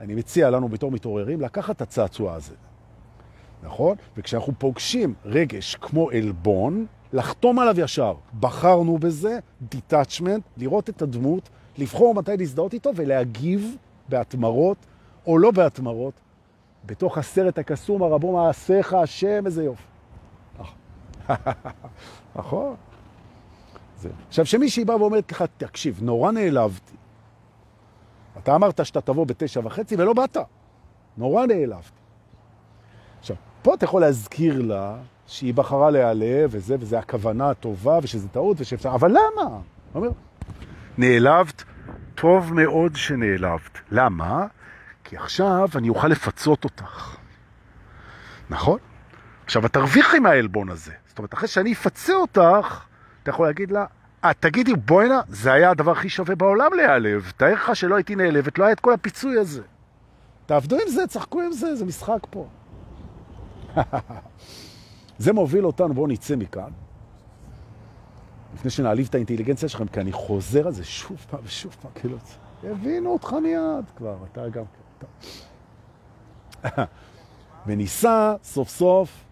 אני מציע לנו בתור מתעוררים לקחת את הצעצוע הזה. נכון? וכשאנחנו פוגשים רגש כמו עלבון, לחתום עליו ישר. בחרנו בזה, detachment, לראות את הדמות, לבחור מתי להזדהות איתו ולהגיב בהתמרות או לא בהתמרות, בתוך הסרט הקסום הרבו מעשיך השם, איזה יופי. נכון. זה. עכשיו, שמישהי באה ואומרת לך, תקשיב, נורא נעלבתי. אתה אמרת שאתה תבוא בתשע וחצי ולא באת. נורא נעלבתי. עכשיו, פה אתה יכול להזכיר לה שהיא בחרה להיעלב וזה, וזה הכוונה הטובה ושזה טעות ושאפשר, אבל למה? הוא אומר, נעלבת, טוב מאוד שנעלבת. למה? כי עכשיו אני אוכל לפצות אותך. נכון? עכשיו, את תרוויחי מהעלבון הזה. זאת אומרת, אחרי שאני אפצה אותך, אתה יכול להגיד לה, אה, תגידי, בואי הנה, זה היה הדבר הכי שווה בעולם להיעלב. תאר לך שלא הייתי נעלבת, לא היה את כל הפיצוי הזה. תעבדו עם זה, צחקו עם זה, זה משחק פה. זה מוביל אותנו, בואו נצא מכאן. לפני שנעליב את האינטליגנציה שלכם, כי אני חוזר על זה שוב פעם ושוב פעם, כאילו, הבינו אותך מיד כבר, אתה גם כן. וניסה סוף סוף,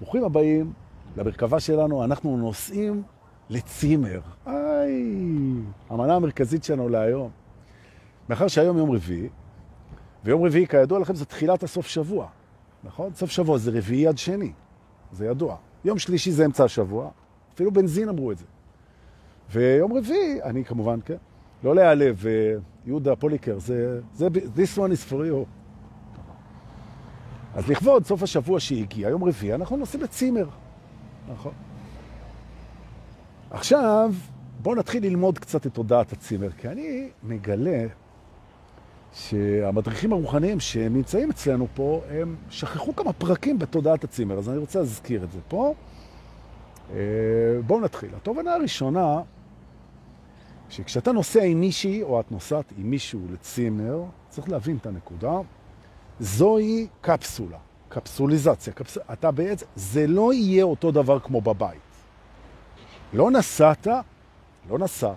ברוכים הבאים למרכבה שלנו, אנחנו נוסעים לצימר. איי, המנה המרכזית שלנו להיום. מאחר שהיום יום רביעי, ויום רביעי, כידוע לכם, זה תחילת הסוף שבוע, נכון? סוף שבוע זה רביעי עד שני, זה ידוע. יום שלישי זה אמצע השבוע, אפילו בנזין אמרו את זה. ויום רביעי, אני כמובן, כן, לא להיעלב, יהודה פוליקר, זה, זה, this one is for you. אז לכבוד סוף השבוע שהגיע, יום רביעי, אנחנו נוסעים לצימר. נכון. עכשיו, בואו נתחיל ללמוד קצת את תודעת הצימר, כי אני מגלה שהמדריכים הרוחניים שנמצאים אצלנו פה, הם שכחו כמה פרקים בתודעת הצימר, אז אני רוצה להזכיר את זה פה. אה, בואו נתחיל. התובנה הראשונה, שכשאתה נוסע עם מישהי, או את נוסעת עם מישהו לצימר, צריך להבין את הנקודה, זוהי קפסולה, קפסוליזציה. קפס... אתה בעצם, זה לא יהיה אותו דבר כמו בבית. לא נסעת, לא נסעת.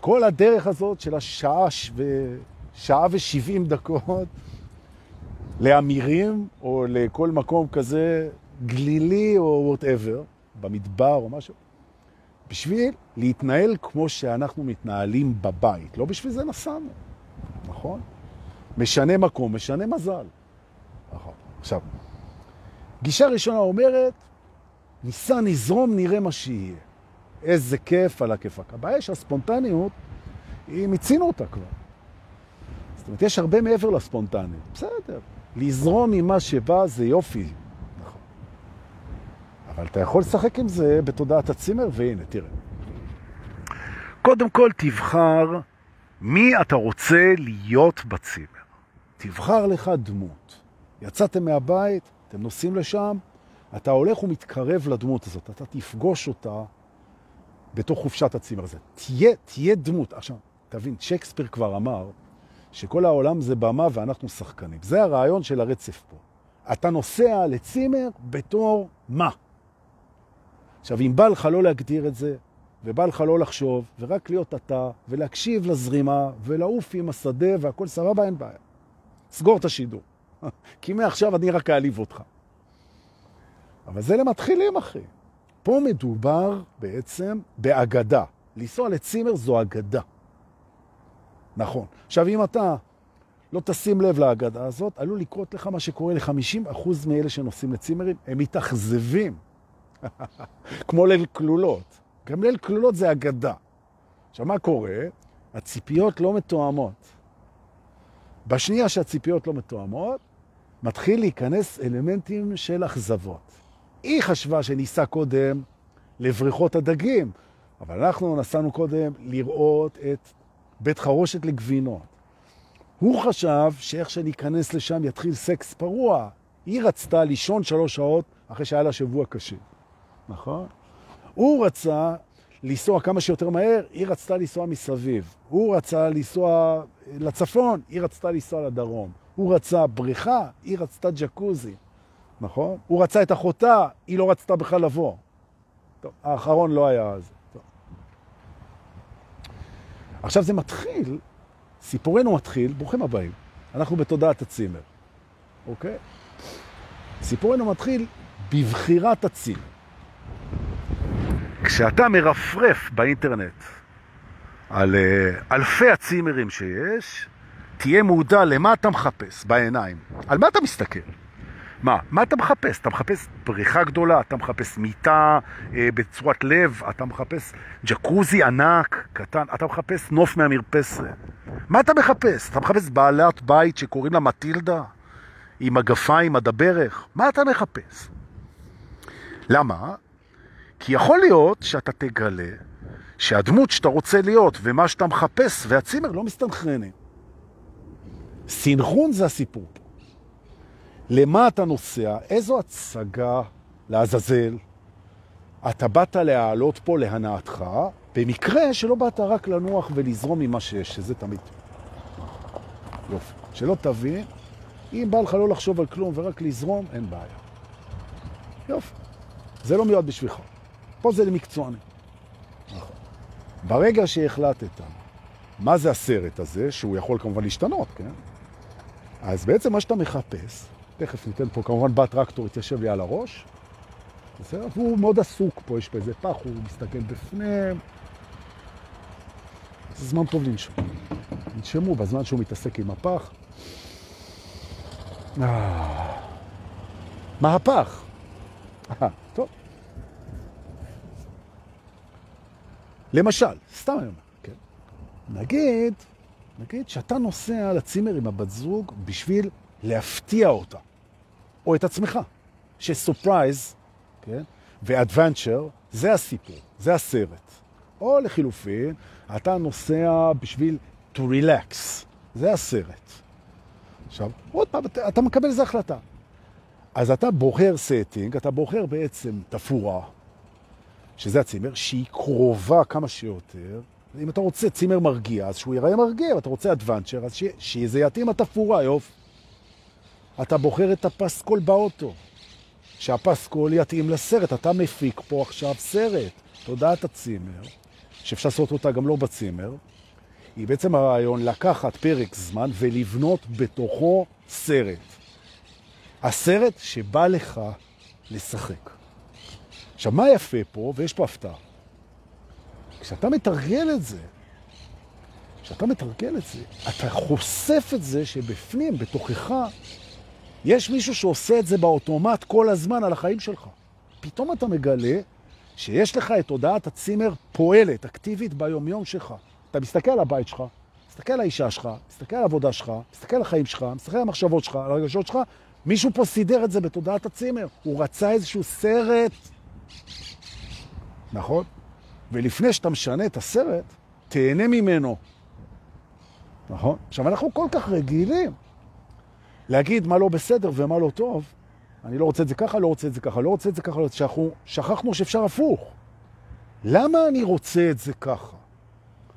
כל הדרך הזאת של השעה ו... שעה ושבעים דקות לאמירים או לכל מקום כזה גלילי או whatever, במדבר או משהו, בשביל להתנהל כמו שאנחנו מתנהלים בבית. לא בשביל זה נסענו, נכון? משנה מקום, משנה מזל. נכון. עכשיו, גישה ראשונה אומרת, ניסה, נזרום, נראה מה שיהיה. איזה כיף על הכיפק. הבעיה שהספונטניות, היא מיצינו אותה כבר. זאת אומרת, יש הרבה מעבר לספונטניות. בסדר, לזרום עם מה שבא זה יופי. נכון. אבל אתה יכול לשחק עם זה בתודעת הצימר, והנה, תראה. קודם כל תבחר מי אתה רוצה להיות בצימר. תבחר לך דמות. יצאתם מהבית, אתם נוסעים לשם, אתה הולך ומתקרב לדמות הזאת, אתה תפגוש אותה בתוך חופשת הצימר הזה. תהיה, תהיה דמות. עכשיו, תבין, שייקספיר כבר אמר שכל העולם זה במה ואנחנו שחקנים. זה הרעיון של הרצף פה. אתה נוסע לצימר בתור מה? עכשיו, אם בא לך לא להגדיר את זה, ובא לך לא לחשוב, ורק להיות אתה, ולהקשיב לזרימה, ולעוף עם השדה, והכל סבבה, אין בעיה. סגור את השידור. כי מעכשיו אני רק אעליב אותך. אבל זה למתחילים, אחי. פה מדובר בעצם באגדה. לנסוע לצימר זו אגדה. נכון. עכשיו, אם אתה לא תשים לב לאגדה הזאת, עלול לקרות לך מה שקורה ל-50% מאלה שנוסעים לצימרים, הם מתאכזבים. כמו ליל כלולות. גם ליל כלולות זה אגדה. עכשיו, מה קורה? הציפיות לא מתואמות. בשנייה שהציפיות לא מתואמות, מתחיל להיכנס אלמנטים של אכזבות. היא חשבה שניסה קודם לבריכות הדגים, אבל אנחנו נסענו קודם לראות את בית חרושת לגבינות. הוא חשב שאיך שניכנס לשם יתחיל סקס פרוע. היא רצתה לישון שלוש שעות אחרי שהיה לה שבוע קשה. נכון? הוא רצה לנסוע כמה שיותר מהר, היא רצתה לנסוע מסביב. הוא רצה לנסוע לצפון, היא רצתה לנסוע לדרום. הוא רצה בריכה, היא רצתה ג'קוזי. נכון? הוא רצה את אחותה, היא לא רצתה בכלל לבוא. טוב, האחרון לא היה אז. טוב. עכשיו זה מתחיל, סיפורנו מתחיל, ברוכים הבאים, אנחנו בתודעת הצימר, אוקיי? סיפורנו מתחיל בבחירת הצימר. כשאתה מרפרף באינטרנט על uh, אלפי הצימרים שיש, תהיה מודע למה אתה מחפש בעיניים, על מה אתה מסתכל. מה? מה אתה מחפש? אתה מחפש בריכה גדולה, אתה מחפש מיטה אה, בצורת לב, אתה מחפש ג'קוזי ענק, קטן, אתה מחפש נוף מהמרפסת. מה אתה מחפש? אתה מחפש בעלת בית שקוראים לה מטילדה? עם הגפיים עד הברך? מה אתה מחפש? למה? כי יכול להיות שאתה תגלה שהדמות שאתה רוצה להיות ומה שאתה מחפש והצימר לא מסתנכרנים. סינכרון זה הסיפור. למה אתה נוסע? איזו הצגה לעזאזל אתה באת להעלות פה להנאתך, במקרה שלא באת רק לנוח ולזרום ממה שיש, שזה תמיד. יופי. שלא תבין, אם בא לך לא לחשוב על כלום ורק לזרום, אין בעיה. יופי. זה לא מיועד בשבילך. פה זה למקצועני. נכון. ברגע שהחלטת מה זה הסרט הזה, שהוא יכול כמובן להשתנות, כן? אז בעצם מה שאתה מחפש, תכף ניתן פה, כמובן בת טרקטור יתיישב לי על הראש, בסדר? והוא מאוד עסוק פה, יש פה איזה פח, הוא מסתכל בפנים. זה זמן טוב לנשום. נשמו בזמן שהוא מתעסק עם הפח. אה, מהפך. אה, טוב. למשל, סתם אני אומר, כן? נגיד, נגיד שאתה נוסע לצימר עם הבת זוג בשביל להפתיע אותה, או את עצמך, surprise, כן? ו adventure, זה הסיפור, זה הסרט. או לחילופין, אתה נוסע בשביל to relax, זה הסרט. עכשיו, עוד פעם, אתה, אתה מקבל איזו החלטה. אז אתה בוחר setting, אתה בוחר בעצם תפאורה, שזה הצימר, שהיא קרובה כמה שיותר. אם אתה רוצה צימר מרגיע, אז שהוא ייראה מרגיע, ואתה רוצה adventure, אז שזה יתאים התפורה, יופי. אתה בוחר את הפסקול באוטו, שהפסקול יתאים לסרט. אתה מפיק פה עכשיו סרט, תודעת הצימר, שאפשר לעשות אותה גם לא בצימר. היא בעצם הרעיון לקחת פרק זמן ולבנות בתוכו סרט. הסרט שבא לך לשחק. עכשיו, מה יפה פה, ויש פה הפתעה, כשאתה מתרגל את זה, כשאתה מתרגל את זה, אתה חושף את זה שבפנים, בתוכך, יש מישהו שעושה את זה באוטומט כל הזמן על החיים שלך. פתאום אתה מגלה שיש לך את הודעת הצימר פועלת, אקטיבית ביומיום שלך. אתה מסתכל על הבית שלך, מסתכל על האישה שלך, מסתכל על העבודה שלך, מסתכל על החיים שלך, מסתכל על המחשבות שלך, על הרגשות שלך, מישהו פה סידר את זה בתודעת הצימר. הוא רצה איזשהו סרט, נכון? ולפני שאתה משנה את הסרט, תהנה ממנו. נכון? עכשיו, אנחנו כל כך רגילים להגיד מה לא בסדר ומה לא טוב. אני לא רוצה את זה ככה, לא רוצה את זה ככה, לא רוצה את זה ככה, לא. שאנחנו שכחנו שאפשר הפוך. למה אני רוצה את זה ככה?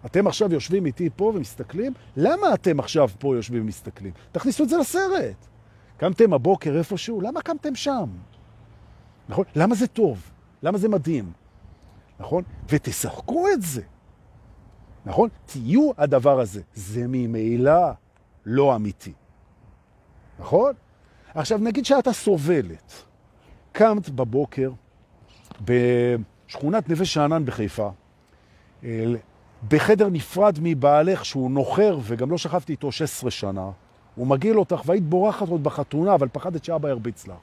אתם עכשיו יושבים איתי פה ומסתכלים, למה אתם עכשיו פה יושבים ומסתכלים? תכניסו את זה לסרט. קמתם הבוקר איפשהו, למה קמתם שם? נכון? למה זה טוב? למה זה מדהים? נכון? ותשחקו את זה. נכון? תהיו הדבר הזה. זה ממילא לא אמיתי. נכון? עכשיו, נגיד שאתה סובלת. קמת בבוקר בשכונת נווה שאנן בחיפה, בחדר נפרד מבעלך שהוא נוחר וגם לא שכבתי איתו 16 שנה. הוא מגיל אותך והיית בורחת עוד בחתונה, אבל פחדת שאבא ירביץ לך.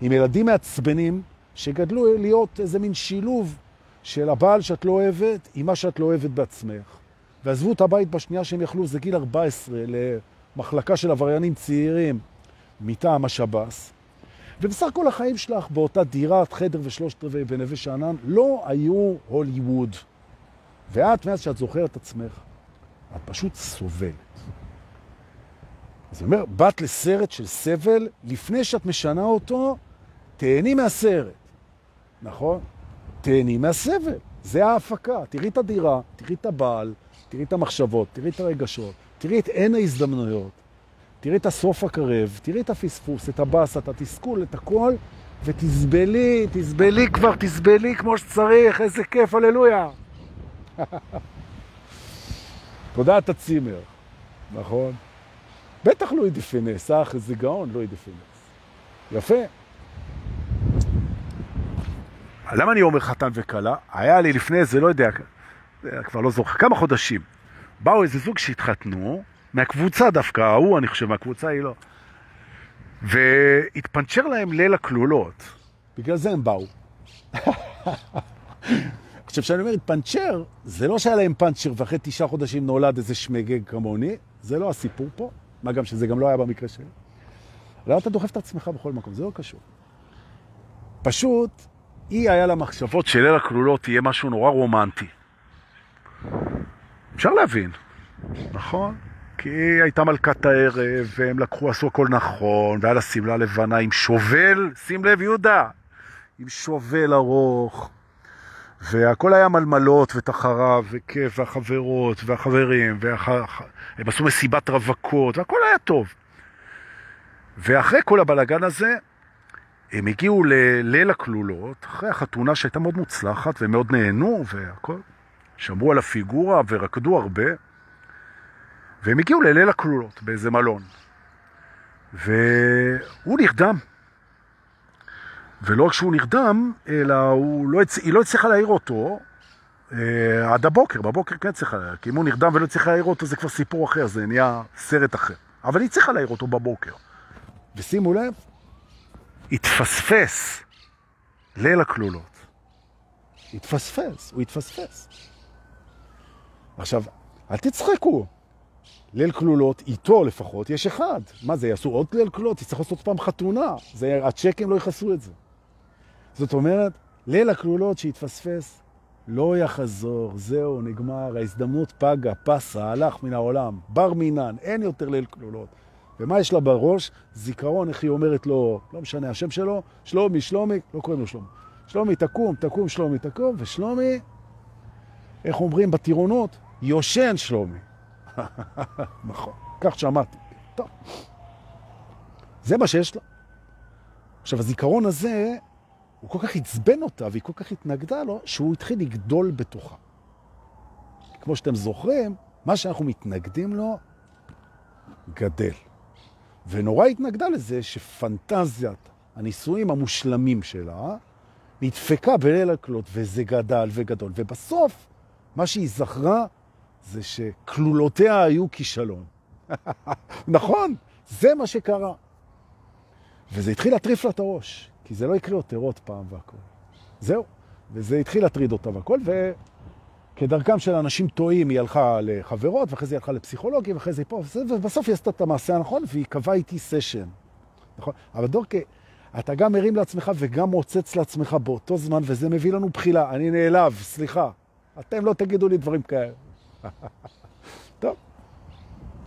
עם ילדים מעצבנים שגדלו להיות איזה מין שילוב של הבעל שאת לא אוהבת עם מה שאת לא אוהבת בעצמך. ועזבו את הבית בשנייה שהם יכלו, זה גיל 14, למחלקה של עבריינים צעירים מטעם השב"ס. ובסך הכל החיים שלך באותה דירת חדר ושלושת רבעי בנווה שאנן לא היו הוליווד. ואת, מאז שאת זוכרת את עצמך, את פשוט סובלת. אז אומר, באת לסרט של סבל, לפני שאת משנה אותו, תהני מהסרט. נכון? תהני מהסבל. זה ההפקה. תראי את הדירה, תראי את הבעל, תראי את המחשבות, תראי את הרגשות, תראי את עין ההזדמנויות, תראי את הסוף הקרב, תראי את הפספוס, את הבאס, את התסכול, את הכל, ותסבלי, תסבלי כבר, תסבלי כמו שצריך, איזה כיף, הללויה. תודעת הצימר, נכון? בטח לואי דה פינס, אח, איזה גאון לואי דה. יפה. למה אני אומר חתן וקלה? היה לי לפני איזה, לא יודע, כבר לא זוכר, כמה חודשים. באו איזה זוג שהתחתנו, מהקבוצה דווקא, ההוא אני חושב, מהקבוצה היא לא. והתפנצ'ר להם ליל הכלולות. בגלל זה הם באו. עכשיו, כשאני אומר התפנצ'ר, זה לא שהיה להם פנצ'ר ואחרי תשעה חודשים נולד איזה שמגג כמוני, זה לא הסיפור פה, מה גם שזה גם לא היה במקרה שלי. למה אתה דוחף את עצמך בכל מקום? זה לא קשור. פשוט, היא היה לה מחשבות של ליל הכלולות יהיה משהו נורא רומנטי. אפשר להבין, נכון? כי היא הייתה מלכת הערב, והם לקחו, עשו הכל נכון, והיה לה סמלה לבנה עם שובל, שים לב יהודה, עם שובל ארוך, והכל היה מלמלות ותחרה וכיף, והחברות והחברים, והח... הם עשו מסיבת רווקות, והכל היה טוב. ואחרי כל הבלגן הזה, הם הגיעו לליל הכלולות, אחרי החתונה שהייתה מאוד מוצלחת, והם מאוד נהנו והכל. שמרו על הפיגורה ורקדו הרבה, והם הגיעו לליל הכלולות באיזה מלון. והוא נרדם. ולא רק שהוא נרדם, אלא הוא לא, הצ... היא לא הצליחה להעיר אותו אה, עד הבוקר. בבוקר כן צריכה להעיר, כי אם הוא נרדם ולא צריכה להעיר אותו זה כבר סיפור אחר, זה נהיה סרט אחר. אבל היא צריכה להעיר אותו בבוקר. ושימו לב, התפספס ליל הכלולות. התפספס, הוא התפספס. עכשיו, אל תצחקו. ליל כלולות, איתו לפחות, יש אחד. מה זה, יעשו עוד ליל כלולות? יצטרך לעשות פעם חתונה. זה, הצ'קים לא יכסו את זה. זאת אומרת, ליל הכלולות שהתפספס לא יחזור, זהו, נגמר, ההזדמנות פגה, פסה, הלך מן העולם, בר מינן, אין יותר ליל כלולות. ומה יש לה בראש? זיכרון, איך היא אומרת לו, לא משנה, השם שלו, שלומי, שלומי, לא קוראים לו שלומי. שלומי, תקום, תקום, שלומי, תקום, ושלומי, איך אומרים בטירונות? יושן שלומי. נכון, כך שמעתי. טוב. זה מה שיש לה. עכשיו, הזיכרון הזה, הוא כל כך עצבן אותה, והיא כל כך התנגדה לו, שהוא התחיל לגדול בתוכה. כמו שאתם זוכרים, מה שאנחנו מתנגדים לו, גדל. ונורא התנגדה לזה שפנטזיית הניסויים המושלמים שלה נדפקה בליל הכלות, וזה גדל וגדול. ובסוף, מה שהיא זכרה זה שכלולותיה היו כישלון. נכון, זה מה שקרה. וזה התחיל להטריף לה את הראש, כי זה לא יקרה יותר עוד פעם והכל. זהו, וזה התחיל להטריד אותה והכל, וכדרכם של אנשים טועים, היא הלכה לחברות, ואחרי זה היא הלכה לפסיכולוגים, ואחרי זה פה, ובסוף היא עשתה את המעשה הנכון, והיא קבעה איתי סשן. נכון? אבל דורקה, אתה גם מרים לעצמך וגם מוצץ לעצמך באותו זמן, וזה מביא לנו בחילה. אני נעלב, סליחה. אתם לא תגידו לי דברים כאלה. טוב.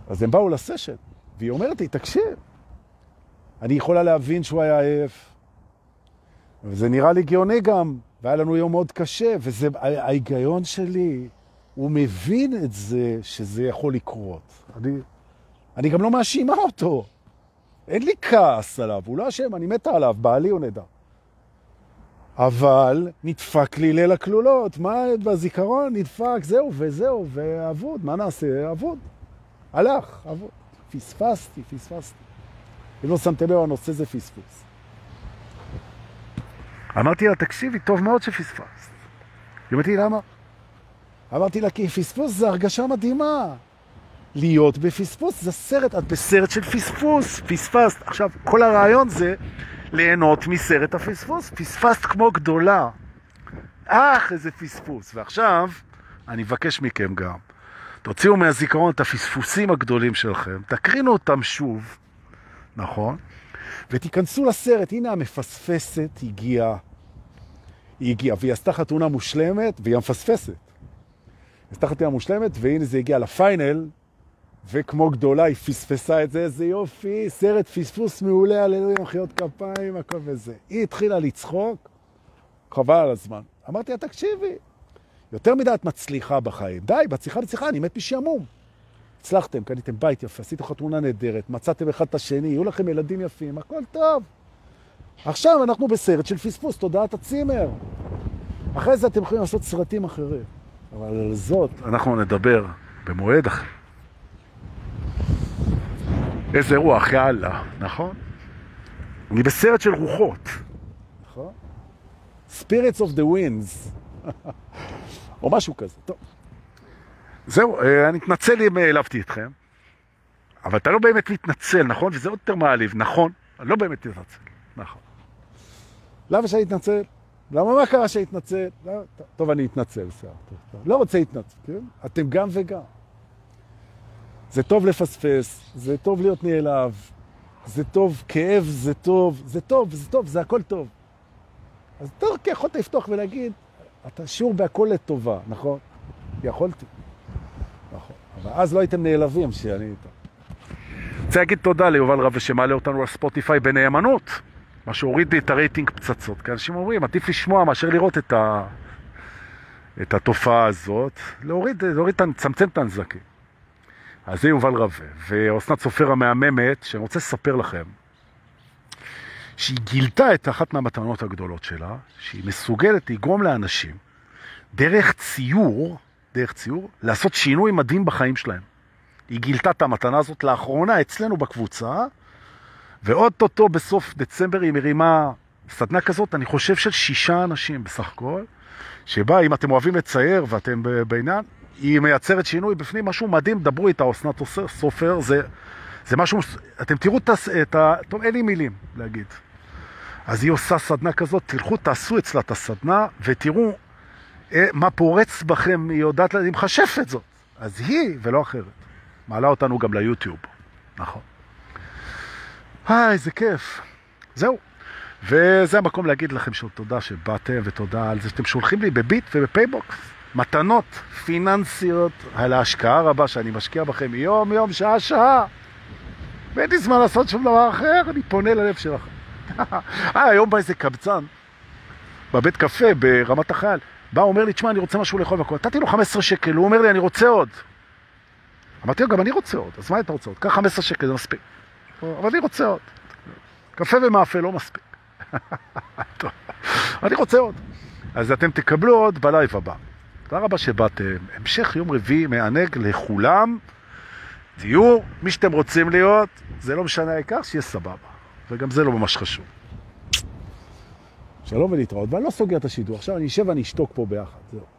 אז הם באו לסשן, והיא אומרת לי, תקשיב, אני יכולה להבין שהוא היה עייף, וזה נראה לי גאוני גם, והיה לנו יום מאוד קשה, וזה ההיגיון שלי, הוא מבין את זה שזה יכול לקרות. אני, אני גם לא מאשימה אותו. אין לי כעס עליו, הוא לא אשם, אני מתה עליו, בעלי הוא נדע. אבל נדפק לי ליל הכלולות, מה בזיכרון? נדפק, זהו וזהו, ואבוד, מה נעשה? אבוד. הלך, אבוד. פספסתי, פספסתי. אם לא שמתם לב, הנושא זה פספוס. אמרתי לה, תקשיבי, טוב מאוד שפספסת. היא אמרתי, למה? אמרתי לה, כי פספוס זה הרגשה מדהימה. להיות בפספוס זה סרט, את בסרט של פספוס, פספסת. עכשיו, כל הרעיון זה ליהנות מסרט הפספוס. פספסת כמו גדולה. אך, איזה פספוס. ועכשיו, אני מבקש מכם גם, תוציאו מהזיכרון את הפספוסים הגדולים שלכם, תקרינו אותם שוב, נכון? ותיכנסו לסרט. הנה המפספסת הגיעה. היא הגיעה, והיא עשתה חתונה מושלמת, והיא המפספסת. היא עשתה חתונה מושלמת, והנה זה הגיע לפיינל, וכמו גדולה היא פספסה את זה, איזה יופי, סרט פספוס מעולה, הללויה, מחיאות כפיים, הכל וזה. היא התחילה לצחוק, חבל על הזמן. אמרתי לה, תקשיבי, יותר מדי את מצליחה בחיים. די, בצליחה לצליחה, אני מת משעמום. הצלחתם, קניתם בית יפה, עשיתם חתונה נהדרת, מצאתם אחד את השני, יהיו לכם ילדים יפים, הכל טוב. עכשיו אנחנו בסרט של פספוס, תודעת הצימר. אחרי זה אתם יכולים לעשות סרטים אחרים. אבל על זאת אנחנו נדבר במועד אחר. איזה רוח, יאללה, נכון? אני בסרט של רוחות. נכון? Spirits of the Winds. או משהו כזה. טוב. זהו, אה, אני אתנצל אם העלבתי אתכם, אבל אתה לא באמת מתנצל, נכון? וזה עוד יותר מעליב, נכון? אני לא באמת אתנצל. נכון. למה שאני אתנצל? למה מה קרה שאני אתנצל? לא, טוב, אני אתנצל, בסדר. לא רוצה להתנצל, כן? אתם גם וגם. זה טוב לפספס, זה טוב להיות נעלב, זה טוב, כאב זה טוב, זה טוב, זה טוב, זה הכל טוב. אז אתה יכולת לפתוח ולהגיד, אתה שיעור בהכל לטובה, נכון? יכולתי. אבל אז לא הייתם נעלבים שאני איתה. רוצה להגיד תודה ליובל רב שמעלה אותנו לספוטיפיי בנאמנות, מה שהוריד לי את הרייטינג פצצות. כי אנשים אומרים, עדיף לשמוע מאשר לראות את, ה... את התופעה הזאת, להוריד, להוריד, לצמצם את הנזקים. אז זה יובל רווה, ואוסנת סופר המהממת, שאני רוצה לספר לכם, שהיא גילתה את אחת מהמתנות הגדולות שלה, שהיא מסוגלת לגרום לאנשים, דרך ציור, דרך ציור, לעשות שינוי מדהים בחיים שלהם. היא גילתה את המתנה הזאת לאחרונה אצלנו בקבוצה, ועוד טוטו בסוף דצמבר היא מרימה סדנה כזאת, אני חושב של שישה אנשים בסך הכל, שבה אם אתם אוהבים לצייר ואתם בעניין, היא מייצרת שינוי בפנים, משהו מדהים, דברו איתה, אסנת סופר, זה, זה משהו, אתם תראו את ה... טוב, אין לי מילים להגיד. אז היא עושה סדנה כזאת, תלכו, תעשו אצלה את הסדנה, ותראו מה פורץ בכם, היא יודעת, היא מכשפה זאת. אז היא, ולא אחרת, מעלה אותנו גם ליוטיוב, נכון. אה, איזה כיף. זהו. וזה המקום להגיד לכם שוב תודה שבאתם, ותודה על זה שאתם שולחים לי בביט ובפייבוקס מתנות פיננסיות על ההשקעה הרבה שאני משקיע בכם יום יום, שעה שעה. ואין לי זמן לעשות שום דבר אחר, אני פונה ללב שלכם. אה, היום בא איזה קבצן בבית קפה ברמת החייל. בא, אומר לי, תשמע, אני רוצה משהו לאכול והכל. נתתי לו 15 שקל, הוא אומר לי, אני רוצה עוד. אמרתי לו, גם אני רוצה עוד. אז מה אתה רוצה עוד? קח 15 שקל, זה מספיק. אבל אני רוצה עוד. קפה ומאפה לא מספיק. אני רוצה עוד. אז אתם תקבלו עוד בלייב הבא. תודה רבה שבאתם. המשך יום רביעי מענג לכולם. תהיו מי שאתם רוצים להיות, זה לא משנה העיקר, שיהיה סבבה. וגם זה לא ממש חשוב. שלום ולהתראות, ואני לא סוגר את השידור, עכשיו אני אשב ואני אשתוק פה ביחד, זהו.